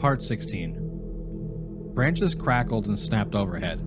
Part 16 Branches crackled and snapped overhead,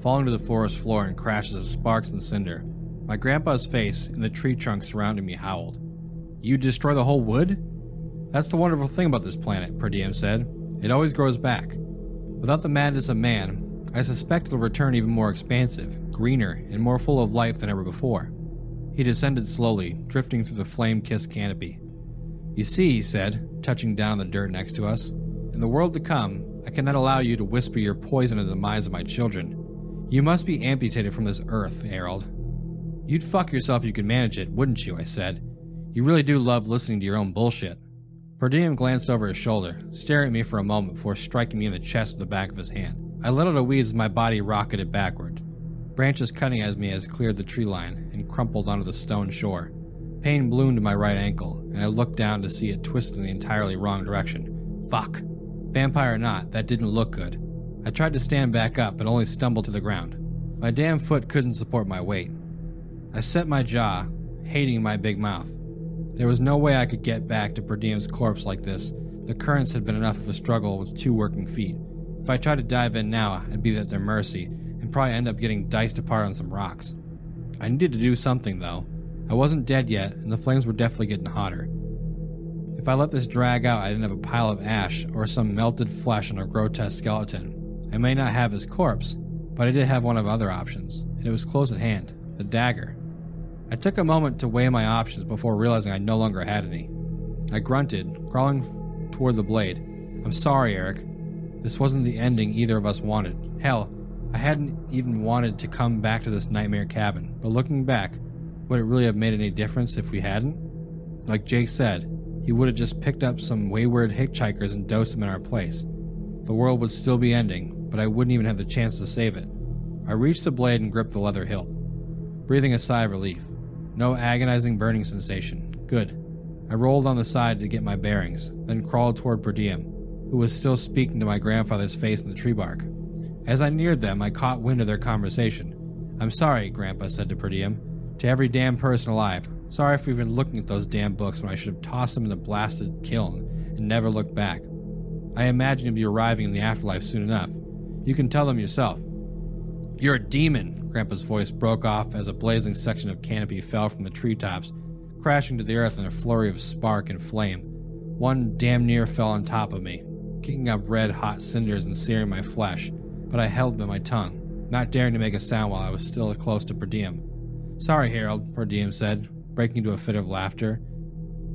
falling to the forest floor in crashes of sparks and cinder. My grandpa's face in the tree trunk surrounding me howled. You destroy the whole wood? That's the wonderful thing about this planet, Per Diem said. It always grows back. Without the madness of man, I suspect it'll return even more expansive, greener, and more full of life than ever before. He descended slowly, drifting through the flame kissed canopy. You see, he said, touching down the dirt next to us, in the world to come, I cannot allow you to whisper your poison into the minds of my children. You must be amputated from this earth, Harold. You'd fuck yourself if you could manage it, wouldn't you? I said. You really do love listening to your own bullshit. Per Diem glanced over his shoulder, staring at me for a moment before striking me in the chest with the back of his hand. I let out a wheeze as my body rocketed backward. Branches cutting at me as cleared the tree line and crumpled onto the stone shore. Pain bloomed my right ankle, and I looked down to see it twist in the entirely wrong direction. Fuck. Vampire or not, that didn't look good. I tried to stand back up, but only stumbled to the ground. My damn foot couldn't support my weight. I set my jaw, hating my big mouth. There was no way I could get back to Per Diem's corpse like this. The currents had been enough of a struggle with two working feet. If I tried to dive in now, I'd be at their mercy and probably end up getting diced apart on some rocks. I needed to do something, though. I wasn't dead yet, and the flames were definitely getting hotter. If I let this drag out, I'd end up a pile of ash or some melted flesh on a grotesque skeleton. I may not have his corpse, but I did have one of other options, and it was close at hand the dagger. I took a moment to weigh my options before realizing I no longer had any. I grunted, crawling toward the blade. I'm sorry, Eric. This wasn't the ending either of us wanted. Hell, I hadn't even wanted to come back to this nightmare cabin, but looking back, would it really have made any difference if we hadn't? Like Jake said, he would have just picked up some wayward hitchhikers and dosed them in our place. The world would still be ending, but I wouldn't even have the chance to save it. I reached the blade and gripped the leather hilt, breathing a sigh of relief. No agonizing burning sensation. Good. I rolled on the side to get my bearings, then crawled toward Per Diem, who was still speaking to my grandfather's face in the tree bark. As I neared them, I caught wind of their conversation. I'm sorry, Grandpa said to Per Diem. To every damn person alive. Sorry for even looking at those damn books when I should have tossed them in the blasted kiln and never looked back. I imagine you'll be arriving in the afterlife soon enough. You can tell them yourself. You're a demon, Grandpa's voice broke off as a blazing section of canopy fell from the treetops, crashing to the earth in a flurry of spark and flame. One damn near fell on top of me, kicking up red hot cinders and searing my flesh, but I held my tongue, not daring to make a sound while I was still close to Per Diem. Sorry, Harold, Per Diem said, breaking into a fit of laughter.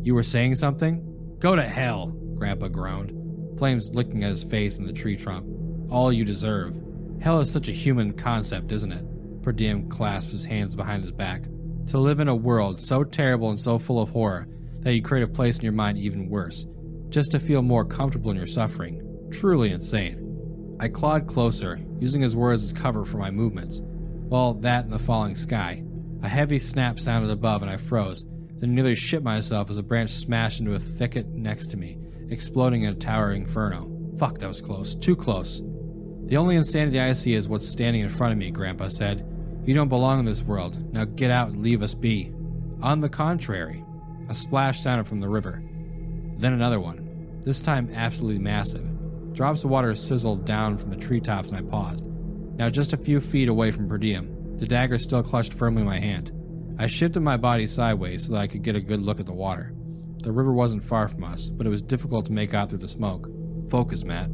You were saying something? Go to hell, Grandpa groaned, flames licking at his face in the tree trunk. All you deserve. Hell is such a human concept, isn't it? Per Diem clasped his hands behind his back. To live in a world so terrible and so full of horror that you create a place in your mind even worse, just to feel more comfortable in your suffering. Truly insane. I clawed closer, using his words as cover for my movements. Well, that and the falling sky. A heavy snap sounded above and I froze, then nearly shit myself as a branch smashed into a thicket next to me, exploding in a towering inferno. Fuck, that was close. Too close. The only insanity I see is what's standing in front of me, Grandpa said. You don't belong in this world. Now get out and leave us be. On the contrary, a splash sounded from the river. Then another one, this time absolutely massive. Drops of water sizzled down from the treetops and I paused. Now just a few feet away from Per Diem, the dagger still clutched firmly in my hand. I shifted my body sideways so that I could get a good look at the water. The river wasn't far from us, but it was difficult to make out through the smoke. Focus, Matt.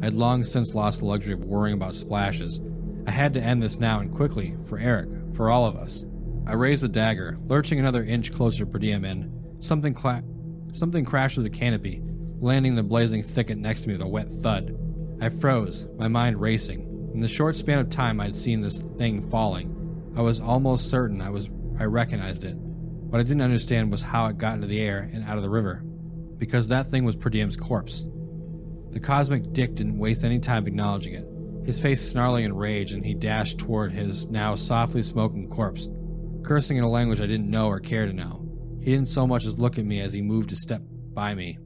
I had long since lost the luxury of worrying about splashes. I had to end this now and quickly, for Eric, for all of us. I raised the dagger, lurching another inch closer per diem, and something, cla- something crashed through the canopy, landing in the blazing thicket next to me with a wet thud. I froze, my mind racing. In the short span of time I'd seen this thing falling, I was almost certain I was I recognized it. What I didn't understand was how it got into the air and out of the river, because that thing was Per Diem's corpse. The cosmic dick didn't waste any time acknowledging it, his face snarling in rage, and he dashed toward his now softly smoking corpse, cursing in a language I didn't know or care to know. He didn't so much as look at me as he moved a step by me.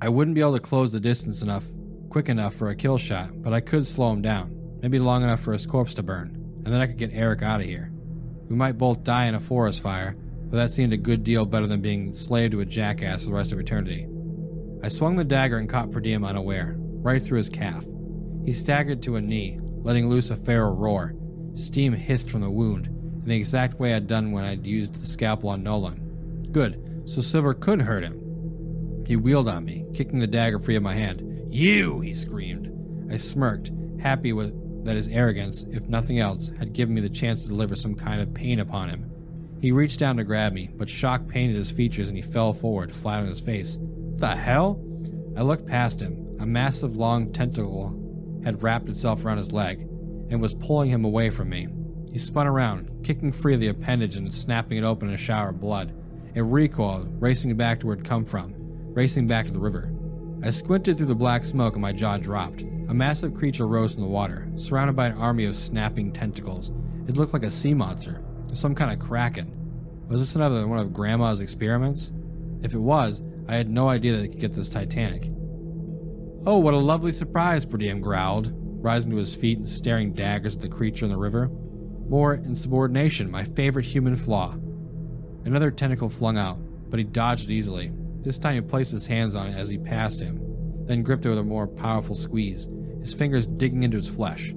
I wouldn't be able to close the distance enough, quick enough for a kill shot, but I could slow him down, maybe long enough for his corpse to burn, and then I could get Eric out of here. We might both die in a forest fire, but that seemed a good deal better than being slave to a jackass for the rest of eternity. I swung the dagger and caught Per Diem unaware, right through his calf. He staggered to a knee, letting loose a feral roar. Steam hissed from the wound, in the exact way I'd done when I'd used the scalpel on Nolan. Good, so Silver could hurt him. He wheeled on me, kicking the dagger free of my hand. You! he screamed. I smirked, happy with that his arrogance, if nothing else, had given me the chance to deliver some kind of pain upon him. He reached down to grab me, but shock painted his features and he fell forward, flat on his face. The hell? I looked past him. A massive long tentacle had wrapped itself around his leg and was pulling him away from me. He spun around, kicking free of the appendage and snapping it open in a shower of blood. It recoiled, racing back to where it had come from, racing back to the river. I squinted through the black smoke and my jaw dropped. A massive creature rose from the water, surrounded by an army of snapping tentacles. It looked like a sea monster, some kind of kraken. Was this another one of Grandma's experiments? If it was, I had no idea it could get this titanic. Oh, what a lovely surprise, Per Diem growled, rising to his feet and staring daggers at the creature in the river. More insubordination, my favorite human flaw. Another tentacle flung out, but he dodged it easily. This time he placed his hands on it as he passed him, then gripped it with a more powerful squeeze, his fingers digging into its flesh.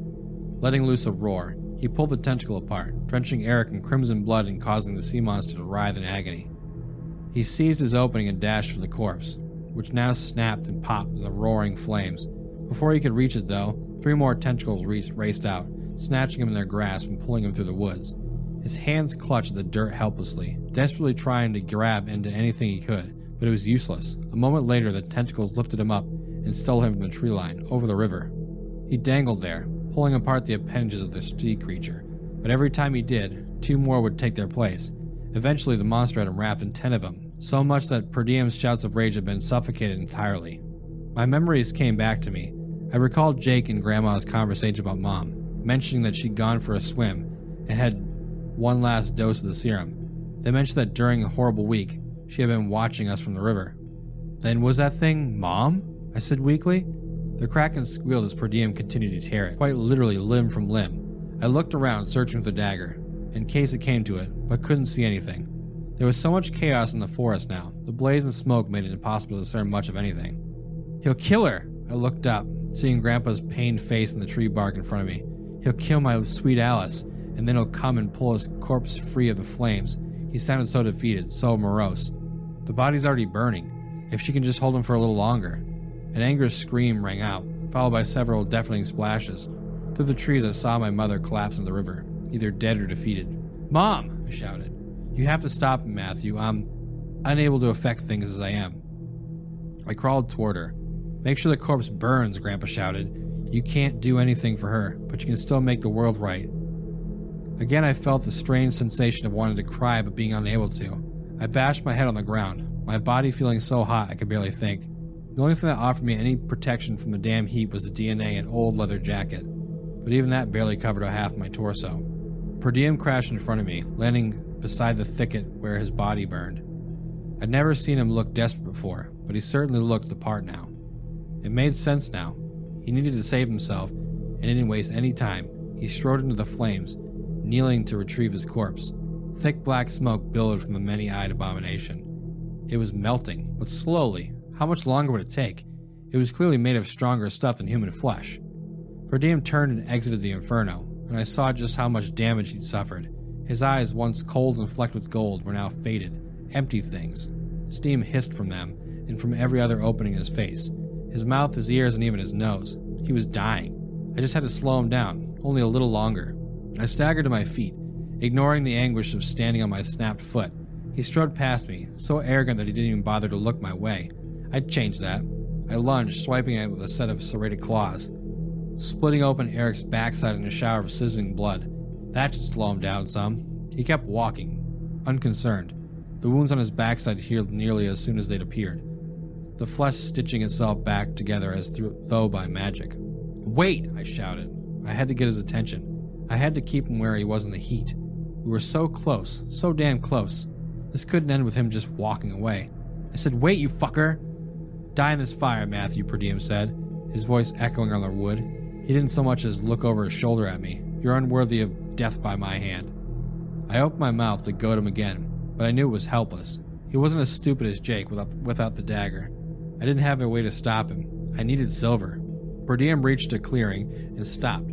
Letting loose a roar, he pulled the tentacle apart, drenching Eric in crimson blood and causing the sea monster to writhe in agony. He seized his opening and dashed for the corpse, which now snapped and popped in the roaring flames. Before he could reach it, though, three more tentacles raced out, snatching him in their grasp and pulling him through the woods. His hands clutched at the dirt helplessly, desperately trying to grab into anything he could, but it was useless. A moment later, the tentacles lifted him up and stole him from the tree line, over the river. He dangled there, pulling apart the appendages of the sea creature, but every time he did, two more would take their place. Eventually, the monster had him wrapped in ten of them, so much that Per Diem's shouts of rage had been suffocated entirely. My memories came back to me. I recalled Jake and Grandma's conversation about Mom, mentioning that she'd gone for a swim and had one last dose of the serum. They mentioned that during a horrible week, she had been watching us from the river. Then was that thing Mom? I said weakly. The kraken squealed as Per Diem continued to tear it, quite literally limb from limb. I looked around, searching for the dagger, in case it came to it, but couldn't see anything. There was so much chaos in the forest now. The blaze and smoke made it impossible to discern much of anything. He'll kill her! I looked up, seeing Grandpa's pained face in the tree bark in front of me. He'll kill my sweet Alice, and then he'll come and pull his corpse free of the flames. He sounded so defeated, so morose. The body's already burning. If she can just hold him for a little longer. An angry scream rang out, followed by several deafening splashes. Through the trees, I saw my mother collapse into the river, either dead or defeated. Mom! I shouted. You have to stop Matthew. I'm unable to affect things as I am. I crawled toward her. Make sure the corpse burns, Grandpa shouted. You can't do anything for her, but you can still make the world right. Again, I felt the strange sensation of wanting to cry but being unable to. I bashed my head on the ground, my body feeling so hot I could barely think. The only thing that offered me any protection from the damn heat was the DNA and old leather jacket, but even that barely covered a half my torso. Per Diem crashed in front of me, landing beside the thicket where his body burned. I'd never seen him look desperate before, but he certainly looked the part now. It made sense now. He needed to save himself, and didn't waste any time. He strode into the flames, kneeling to retrieve his corpse. Thick black smoke billowed from the many eyed abomination. It was melting, but slowly. How much longer would it take? It was clearly made of stronger stuff than human flesh. Per Diem turned and exited the inferno, and I saw just how much damage he'd suffered. His eyes, once cold and flecked with gold, were now faded, empty things. Steam hissed from them, and from every other opening in his face. His mouth, his ears, and even his nose. He was dying. I just had to slow him down, only a little longer. I staggered to my feet, ignoring the anguish of standing on my snapped foot. He strode past me, so arrogant that he didn't even bother to look my way. I'd change that. I lunged, swiping at it with a set of serrated claws, splitting open Eric's backside in a shower of sizzling blood. That should slow him down some. He kept walking, unconcerned. The wounds on his backside healed nearly as soon as they'd appeared, the flesh stitching itself back together as though by magic. Wait! I shouted. I had to get his attention. I had to keep him where he was in the heat. We were so close, so damn close. This couldn't end with him just walking away. I said, Wait, you fucker! Die in this fire, Matthew, Per Diem said, his voice echoing on the wood. He didn't so much as look over his shoulder at me. You're unworthy of death by my hand. I opened my mouth to goad him again, but I knew it was helpless. He wasn't as stupid as Jake without, without the dagger. I didn't have a way to stop him. I needed silver. Per Diem reached a clearing and stopped.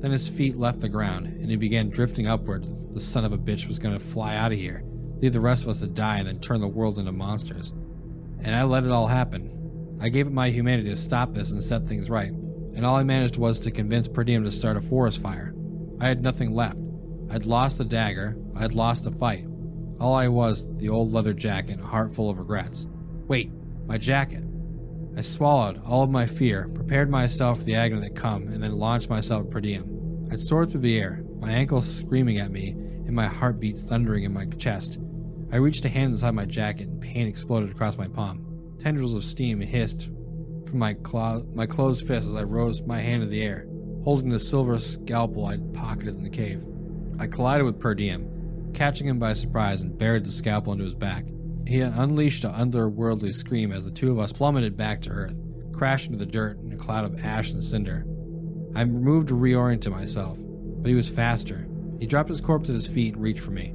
Then his feet left the ground, and he began drifting upward. The son of a bitch was going to fly out of here, leave the rest of us to die, and then turn the world into monsters. And I let it all happen. I gave it my humanity to stop this and set things right, and all I managed was to convince Per Diem to start a forest fire. I had nothing left. I'd lost the dagger, I'd lost the fight. All I was, the old leather jacket, a heart full of regrets. Wait, my jacket. I swallowed all of my fear, prepared myself for the agony that come, and then launched myself at per diem. I soared through the air, my ankles screaming at me, and my heartbeat thundering in my chest. I reached a hand inside my jacket, and pain exploded across my palm. Tendrils of steam hissed from my, my closed fist as I rose my hand in the air, holding the silver scalpel I'd pocketed in the cave. I collided with Per Diem, catching him by surprise, and buried the scalpel into his back. He unleashed an otherworldly scream as the two of us plummeted back to earth, crashed into the dirt in a cloud of ash and cinder. I moved to reorient to myself, but he was faster. He dropped his corpse at his feet and reached for me.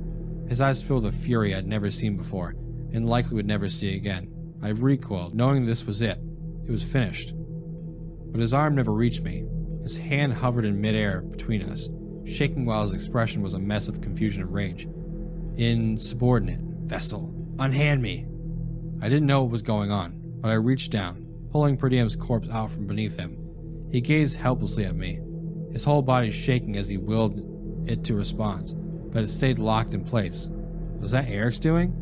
His eyes filled with fury I'd never seen before, and likely would never see again. I recoiled, knowing this was it. It was finished. But his arm never reached me. His hand hovered in midair between us, shaking while his expression was a mess of confusion and rage. Insubordinate, vessel, Unhand me. I didn't know what was going on, but I reached down, pulling Per Diem's corpse out from beneath him. He gazed helplessly at me, his whole body shaking as he willed it to respond, but it stayed locked in place. Was that Eric's doing?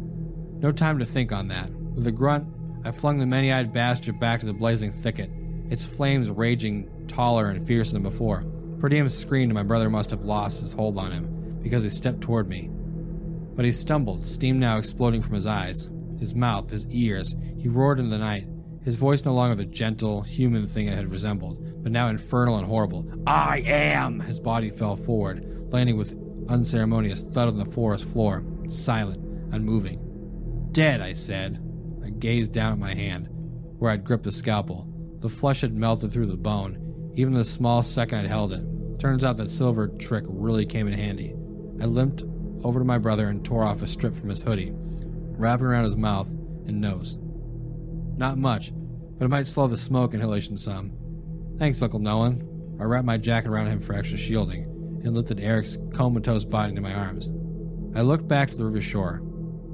No time to think on that. With a grunt, I flung the many eyed bastard back to the blazing thicket, its flames raging taller and fiercer than before. Per Diem screamed, and my brother must have lost his hold on him because he stepped toward me. But he stumbled, steam now exploding from his eyes, his mouth, his ears. He roared in the night, his voice no longer the gentle, human thing it had resembled, but now infernal and horrible. I am! His body fell forward, landing with unceremonious thud on the forest floor, silent, unmoving. Dead, I said. I gazed down at my hand, where I'd gripped the scalpel. The flesh had melted through the bone, even the small second I'd held it. Turns out that silver trick really came in handy. I limped over to my brother and tore off a strip from his hoodie, wrapping around his mouth and nose. Not much, but it might slow the smoke inhalation some. Thanks, Uncle Nolan. I wrapped my jacket around him for extra shielding and lifted Eric's comatose body into my arms. I looked back to the river shore,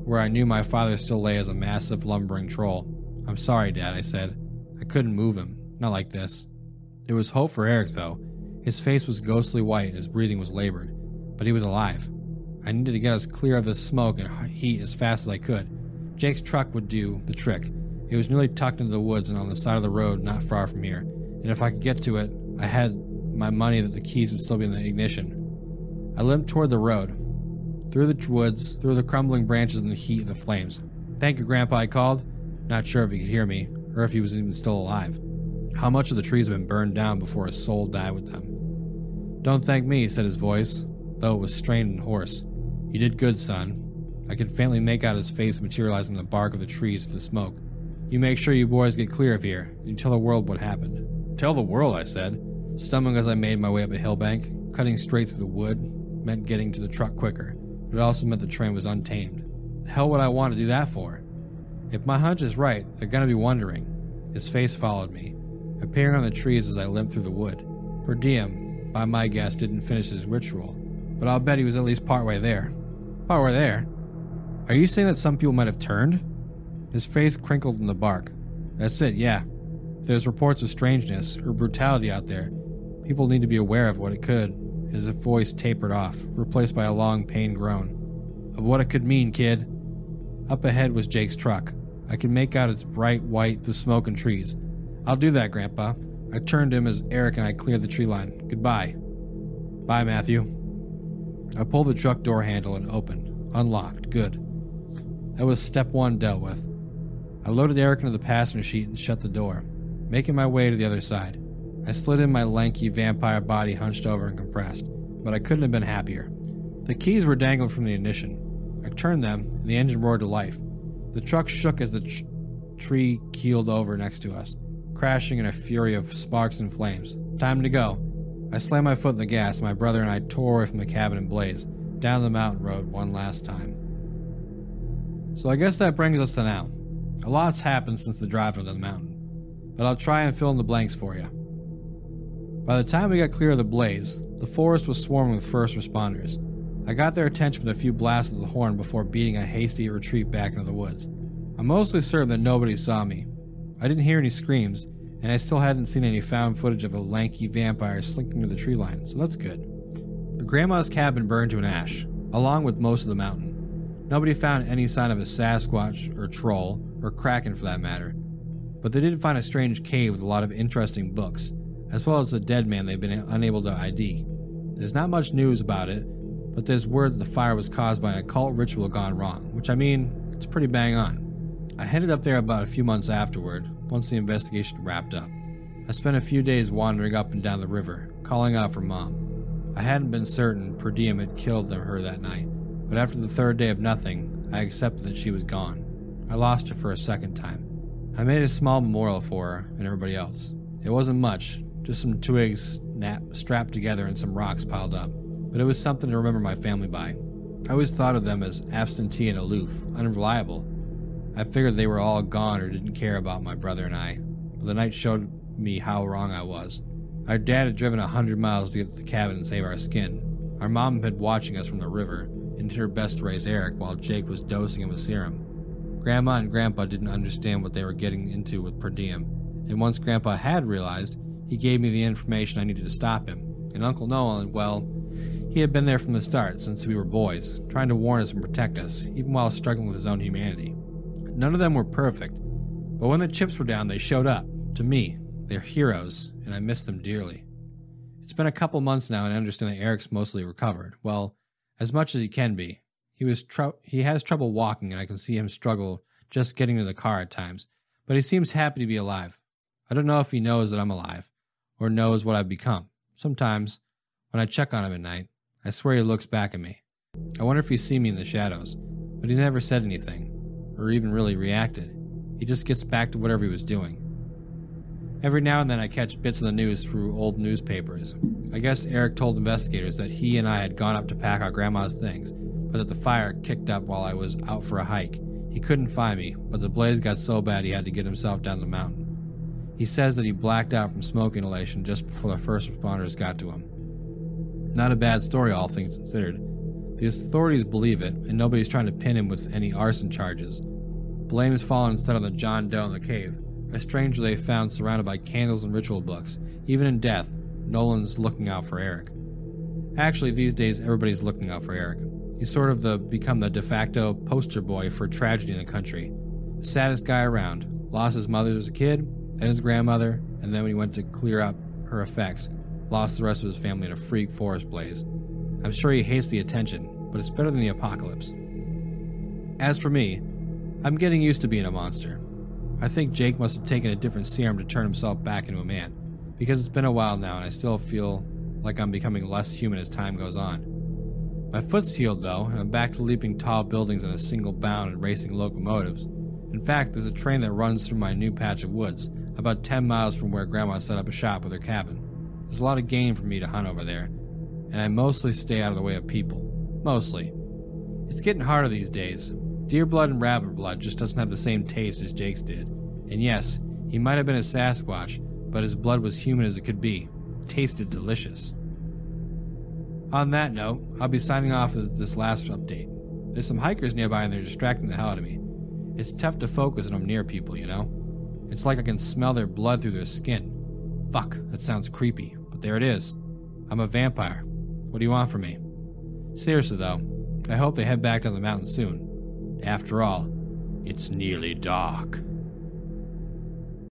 where I knew my father still lay as a massive lumbering troll. I'm sorry, Dad, I said. I couldn't move him. Not like this. There was hope for Eric, though. His face was ghostly white and his breathing was labored, but he was alive. I needed to get us clear of this smoke and heat as fast as I could. Jake's truck would do the trick. It was nearly tucked into the woods and on the side of the road not far from here, and if I could get to it, I had my money that the keys would still be in the ignition. I limped toward the road, through the woods, through the crumbling branches and the heat of the flames. Thank you, Grandpa, I called. Not sure if he could hear me, or if he was even still alive. How much of the trees had been burned down before his soul died with them? Don't thank me, said his voice, though it was strained and hoarse. You did good, son. I could faintly make out his face materialize in the bark of the trees through the smoke. You make sure you boys get clear of here. And you tell the world what happened. Tell the world, I said, stumbling as I made my way up a hillbank. Cutting straight through the wood meant getting to the truck quicker, but it also meant the train was untamed. The hell would I want to do that for? If my hunch is right, they're gonna be wondering. His face followed me, appearing on the trees as I limped through the wood. Per Diem, by my guess, didn't finish his ritual, but I'll bet he was at least partway there. We're there, are you saying that some people might have turned? His face crinkled in the bark. That's it, yeah. There's reports of strangeness or brutality out there, people need to be aware of what it could. His voice tapered off, replaced by a long, pained groan. Of what it could mean, kid. Up ahead was Jake's truck. I could make out its bright white through smoke and trees. I'll do that, Grandpa. I turned to him as Eric and I cleared the tree line. Goodbye. Bye, Matthew. I pulled the truck door handle and opened. Unlocked. Good. That was step one dealt with. I loaded Eric into the passenger seat and shut the door, making my way to the other side. I slid in my lanky vampire body hunched over and compressed, but I couldn't have been happier. The keys were dangling from the ignition. I turned them, and the engine roared to life. The truck shook as the tr- tree keeled over next to us, crashing in a fury of sparks and flames. Time to go. I slammed my foot in the gas, and my brother and I tore away from the cabin in blaze, down the mountain road one last time. So I guess that brings us to now. A lot's happened since the drive into the mountain, but I'll try and fill in the blanks for you. By the time we got clear of the blaze, the forest was swarming with first responders. I got their attention with a few blasts of the horn before beating a hasty retreat back into the woods. I'm mostly certain that nobody saw me. I didn't hear any screams, and I still hadn't seen any found footage of a lanky vampire slinking to the tree line, so that's good. Grandma's cabin burned to an ash, along with most of the mountain. Nobody found any sign of a Sasquatch or troll, or kraken for that matter, but they did find a strange cave with a lot of interesting books, as well as a dead man they've been unable to ID. There's not much news about it, but there's word that the fire was caused by an occult ritual gone wrong, which I mean, it's pretty bang on. I headed up there about a few months afterward, once the investigation wrapped up. I spent a few days wandering up and down the river, calling out for mom. I hadn't been certain per diem had killed her that night, but after the third day of nothing, I accepted that she was gone. I lost her for a second time. I made a small memorial for her and everybody else. It wasn't much, just some twigs strapped together and some rocks piled up, but it was something to remember my family by. I always thought of them as absentee and aloof, unreliable. I figured they were all gone or didn't care about my brother and I, but the night showed me how wrong I was. Our dad had driven a hundred miles to get to the cabin and save our skin. Our mom had been watching us from the river, and did her best to raise Eric while Jake was dosing him with serum. Grandma and Grandpa didn't understand what they were getting into with per diem, and once Grandpa had realized, he gave me the information I needed to stop him. And Uncle Nolan, well, he had been there from the start since we were boys, trying to warn us and protect us, even while struggling with his own humanity. None of them were perfect, but when the chips were down, they showed up. To me, they're heroes, and I miss them dearly. It's been a couple months now, and I understand that Eric's mostly recovered. Well, as much as he can be. He was tr- he has trouble walking, and I can see him struggle just getting to the car at times. But he seems happy to be alive. I don't know if he knows that I'm alive, or knows what I've become. Sometimes, when I check on him at night, I swear he looks back at me. I wonder if he's seen me in the shadows, but he never said anything, or even really reacted. He just gets back to whatever he was doing. Every now and then I catch bits of the news through old newspapers. I guess Eric told investigators that he and I had gone up to pack our grandma's things, but that the fire kicked up while I was out for a hike. He couldn't find me, but the blaze got so bad he had to get himself down the mountain. He says that he blacked out from smoke inhalation just before the first responders got to him. Not a bad story, all things considered. The authorities believe it, and nobody's trying to pin him with any arson charges. Blame has fallen instead on the John Doe in the cave, a stranger they found surrounded by candles and ritual books. Even in death, Nolan's looking out for Eric. Actually, these days everybody's looking out for Eric. He's sort of the become the de facto poster boy for tragedy in the country. The saddest guy around. Lost his mother as a kid, then his grandmother, and then when he went to clear up her effects, lost the rest of his family in a freak forest blaze. I'm sure he hates the attention, but it's better than the apocalypse. As for me, I'm getting used to being a monster. I think Jake must have taken a different serum to turn himself back into a man, because it's been a while now and I still feel like I'm becoming less human as time goes on. My foot's healed though, and I'm back to leaping tall buildings in a single bound and racing locomotives. In fact, there's a train that runs through my new patch of woods, about 10 miles from where Grandma set up a shop with her cabin. There's a lot of game for me to hunt over there, and I mostly stay out of the way of people. Mostly. It's getting harder these days, Deer blood and rabbit blood just doesn't have the same taste as Jake's did. And yes, he might have been a Sasquatch, but his blood was human as it could be. It tasted delicious. On that note, I'll be signing off with this last update. There's some hikers nearby and they're distracting the hell out of me. It's tough to focus when I'm near people, you know? It's like I can smell their blood through their skin. Fuck, that sounds creepy, but there it is. I'm a vampire. What do you want from me? Seriously though, I hope they head back to the mountain soon. After all, it's nearly dark.